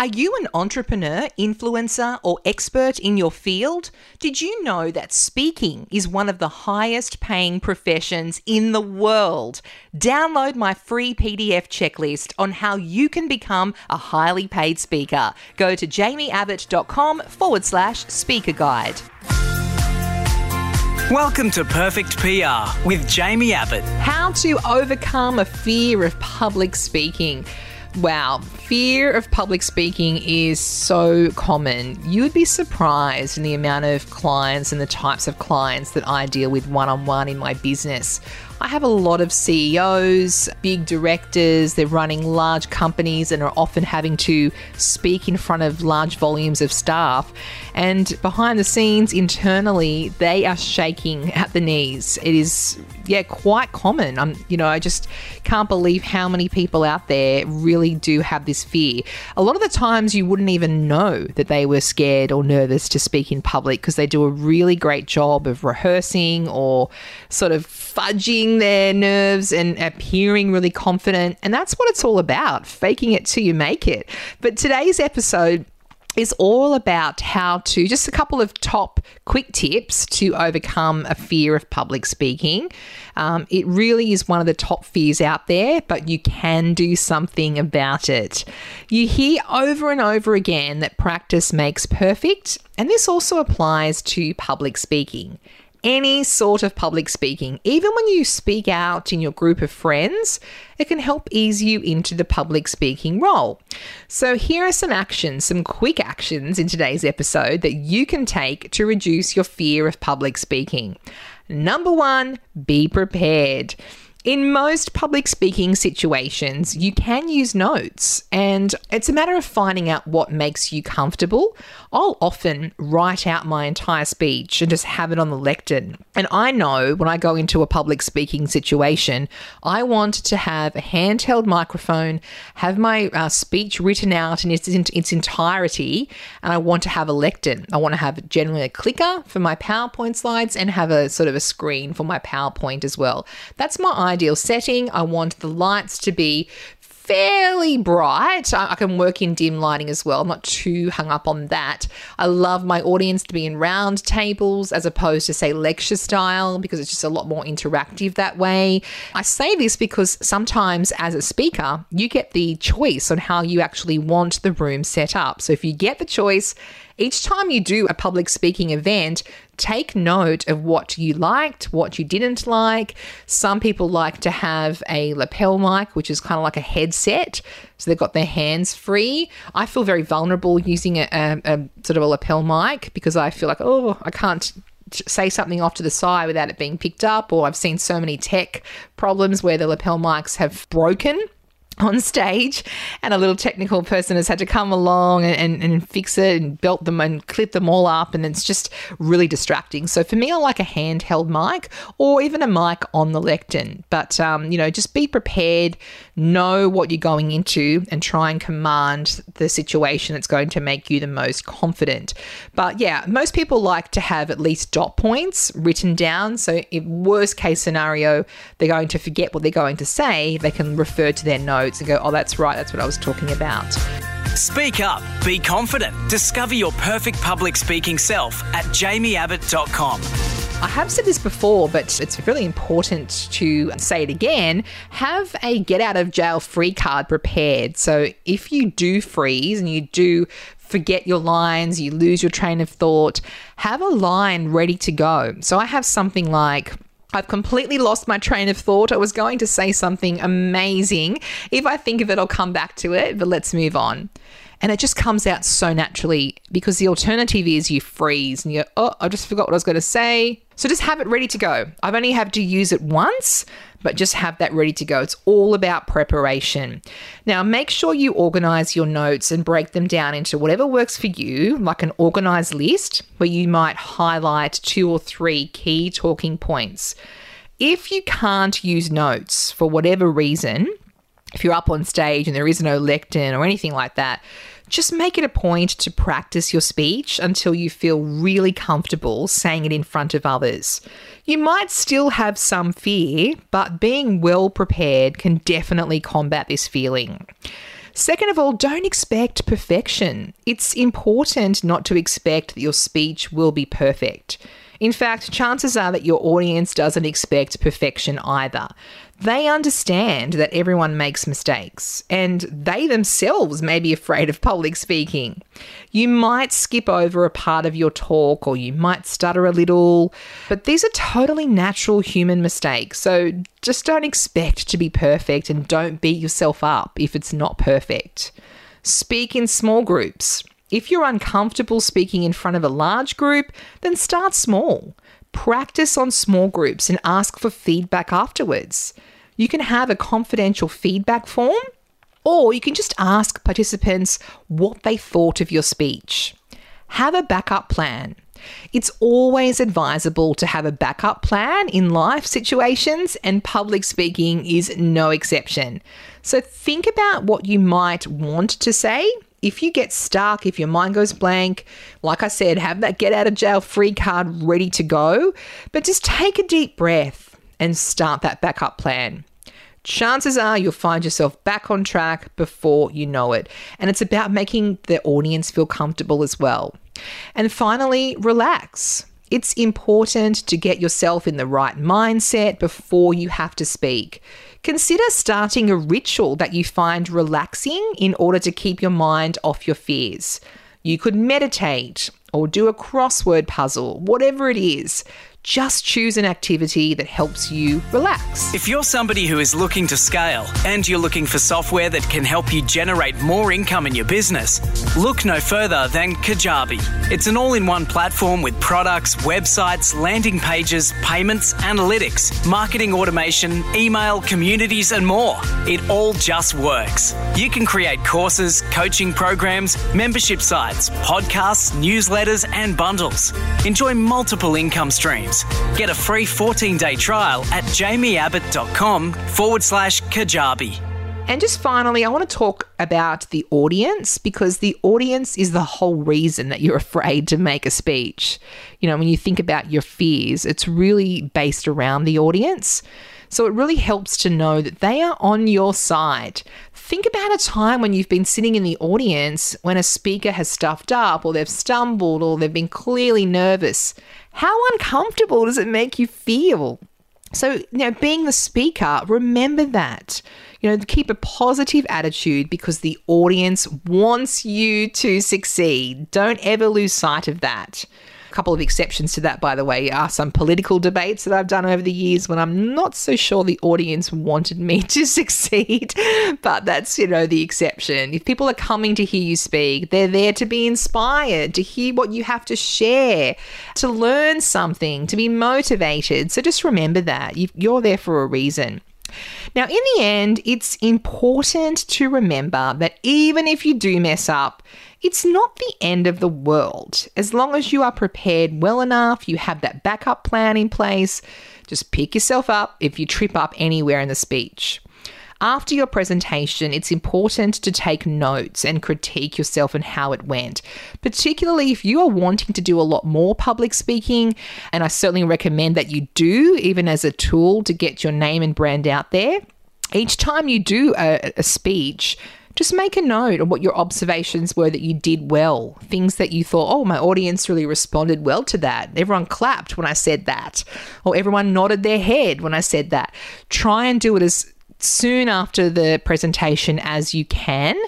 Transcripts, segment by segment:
Are you an entrepreneur, influencer, or expert in your field? Did you know that speaking is one of the highest paying professions in the world? Download my free PDF checklist on how you can become a highly paid speaker. Go to jaimieabbott.com forward slash speaker guide. Welcome to Perfect PR with Jaimie Abbott. How to overcome a fear of public speaking. Wow, fear of public speaking is so common. You would be surprised in the amount of clients and the types of clients that I deal with one on one in my business. I have a lot of CEOs, big directors, they're running large companies and are often having to speak in front of large volumes of staff. And behind the scenes, internally, they are shaking at the knees. It is, yeah, quite common. I'm, you know, I just can't believe how many people out there really do have this fear. A lot of the times, you wouldn't even know that they were scared or nervous to speak in public because they do a really great job of rehearsing or sort of fudging their nerves and appearing really confident. And that's what it's all about faking it till you make it. But today's episode is all about how to just a couple of top quick tips to overcome a fear of public speaking. Um, it really is one of the top fears out there, but you can do something about it. You hear over and over again that practice makes perfect, and this also applies to public speaking any sort of public speaking. Even when you speak out in your group of friends, it can help ease you into the public speaking role. So, here are some actions, some quick actions in today's episode that you can take to reduce your fear of public speaking. Number one, be prepared. In most public speaking situations, you can use notes, and it's a matter of finding out what makes you comfortable. I'll often write out my entire speech and just have it on the lectern. And I know when I go into a public speaking situation, I want to have a handheld microphone, have my uh, speech written out in its, in its entirety, and I want to have a lectern. I want to have generally a clicker for my PowerPoint slides and have a sort of a screen for my PowerPoint as well. That's my ideal setting. I want the lights to be fairly bright. I, can work in dim lighting as well. I'm not too hung up on that. I love my audience to be in round tables as opposed to, say, lecture style because it's just a lot more interactive that way. I say this because sometimes as a speaker, you get the choice on how you actually want the room set up. So if you get the choice, each time you do a public speaking event, take note of what you liked, what you didn't like. Some people like to have a lapel mic, which is kind of like a headset. So they've got their hands free. I feel very vulnerable using a, a, a sort of a lapel mic because I feel like, oh, I can't say something off to the side without it being picked up, or I've seen so many tech problems where the lapel mics have broken on stage and a little technical person has had to come along and, and, and, fix it and belt them and clip them all up and it's just really distracting. So for me i like a handheld mic or even a mic on the lectern but um, you know just be prepared know what you're going into and try and command the situation that's going to make you the most confident. But yeah most people like to have at least dot points written down. So in worst case scenario they're going to forget what they're going to say they can refer to their notes notes and go, oh, that's right, that's what I was talking about. Speak up, be confident. Discover your perfect public speaking self at jaimieabbott.com. I have said this before, but it's really important to say it again. Have a get out of jail free card prepared. So if you do freeze and you do forget your lines, you lose your train of thought, have a line ready to go. So I have something like, I've completely lost my train of thought. I was going to say something amazing. If I think of it, I'll come back to it, but let's move on. And it just comes out so naturally because the alternative is you freeze and you oh, I just forgot what I was going to say. So just have it ready to go. I've only had to use it once, but just have that ready to go. It's all about preparation. Now, make sure you organize your notes and break them down into whatever works for you, like an organized list where you might highlight two or three key talking points. If you can't use notes for whatever reason, if you're up on stage and there is no lectern or anything like that, just make it a point to practice your speech until you feel really comfortable saying it in front of others. You might still have some fear, but being well prepared can definitely combat this feeling. Second of all, don't expect perfection. It's important not to expect that your speech will be perfect. In fact, chances are that your audience doesn't expect perfection either. They understand that everyone makes mistakes, and they themselves may be afraid of public speaking. You might skip over a part of your talk or you might stutter a little, but these are totally natural human mistakes. So just don't expect to be perfect and don't beat yourself up if it's not perfect. Speak in small groups. If you're uncomfortable speaking in front of a large group, then start small. Practice on small groups and ask for feedback afterwards. You can have a confidential feedback form, or you can just ask participants what they thought of your speech. Have a backup plan. It's always advisable to have a backup plan in life situations, and public speaking is no exception. So, think about what you might want to say if you get stuck, if your mind goes blank, like I said, have that get out of jail free card ready to go, but just take a deep breath and start that backup plan. Chances are you'll find yourself back on track before you know it. And it's about making the audience feel comfortable as well. And finally, relax. It's important to get yourself in the right mindset before you have to speak. Consider starting a ritual that you find relaxing in order to keep your mind off your fears. You could meditate or do a crossword puzzle, whatever it is. Just choose an activity that helps you relax. If you're somebody who is looking to scale and you're looking for software that can help you generate more income in your business, look no further than Kajabi. It's an all in one platform with products, websites, landing pages, payments, analytics, marketing automation, email, communities, and more. It all just works. You can create courses, coaching programs, membership sites, podcasts, newsletters, and bundles. Enjoy multiple income streams Get a free 14 day trial at jaimieabbott.com forward slash Kajabi. And just finally, I want to talk about the audience because the audience is the whole reason that you're afraid to make a speech. You know, when you think about your fears, it's really based around the audience. So it really helps to know that they are on your side. Think about a time when you've been sitting in the audience when a speaker has stuffed up or they've stumbled or they've been clearly nervous. How uncomfortable does it make you feel? So, you know, being the speaker, remember that. You know, keep a positive attitude because the audience wants you to succeed. Don't ever lose sight of that. A couple of exceptions to that, by the way, are some political debates that I've done over the years when I'm not so sure the audience wanted me to succeed. But that's, you know, the exception. If people are coming to hear you speak, they're there to be inspired, to hear what you have to share, to learn something, to be motivated. So just remember that. You're there for a reason. Now, in the end, it's important to remember that even if you do mess up, it's not the end of the world. As long as you are prepared well enough, you have that backup plan in place, just pick yourself up if you trip up anywhere in the speech. After your presentation, it's important to take notes and critique yourself and how it went, particularly if you are wanting to do a lot more public speaking. And I certainly recommend that you do, even as a tool to get your name and brand out there. Each time you do a, a speech, just make a note of what your observations were that you did well, things that you thought, oh, my audience really responded well to that. Everyone clapped when I said that, or everyone nodded their head when I said that. Try and do it as soon after the presentation as you can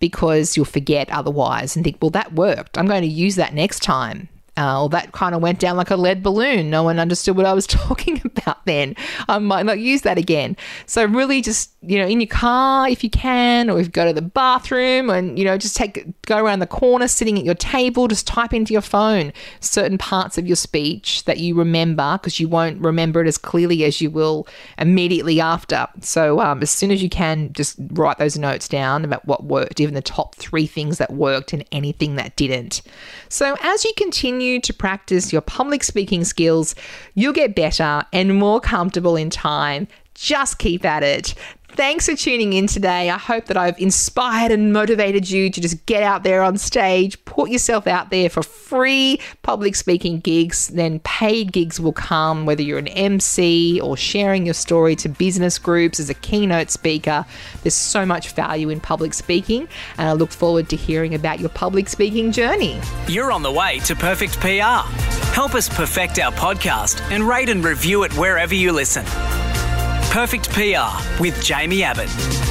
because you'll forget otherwise and think, well, that worked. I'm going to use that next time. Uh, well, that kind of went down like a lead balloon. No one understood what I was talking about then. I might not use that again. So, really, just, you know, in your car if you can, or if you go to the bathroom and, you know, just take, go around the corner, sitting at your table, just type into your phone certain parts of your speech that you remember because you won't remember it as clearly as you will immediately after. So, um, as soon as you can, just write those notes down about what worked, even the top three things that worked and anything that didn't. So, as you continue, continue to practice your public speaking skills, you'll get better and more comfortable in time. Just keep at it. Thanks for tuning in today. I hope that I've inspired and motivated you to just get out there on stage, put yourself out there for free public speaking gigs. Then paid gigs will come, whether you're an MC or sharing your story to business groups as a keynote speaker. There's so much value in public speaking, and I look forward to hearing about your public speaking journey. You're on the way to perfect PR. Help us perfect our podcast and rate and review it wherever you listen. Perfect PR with Jaimie Abbott.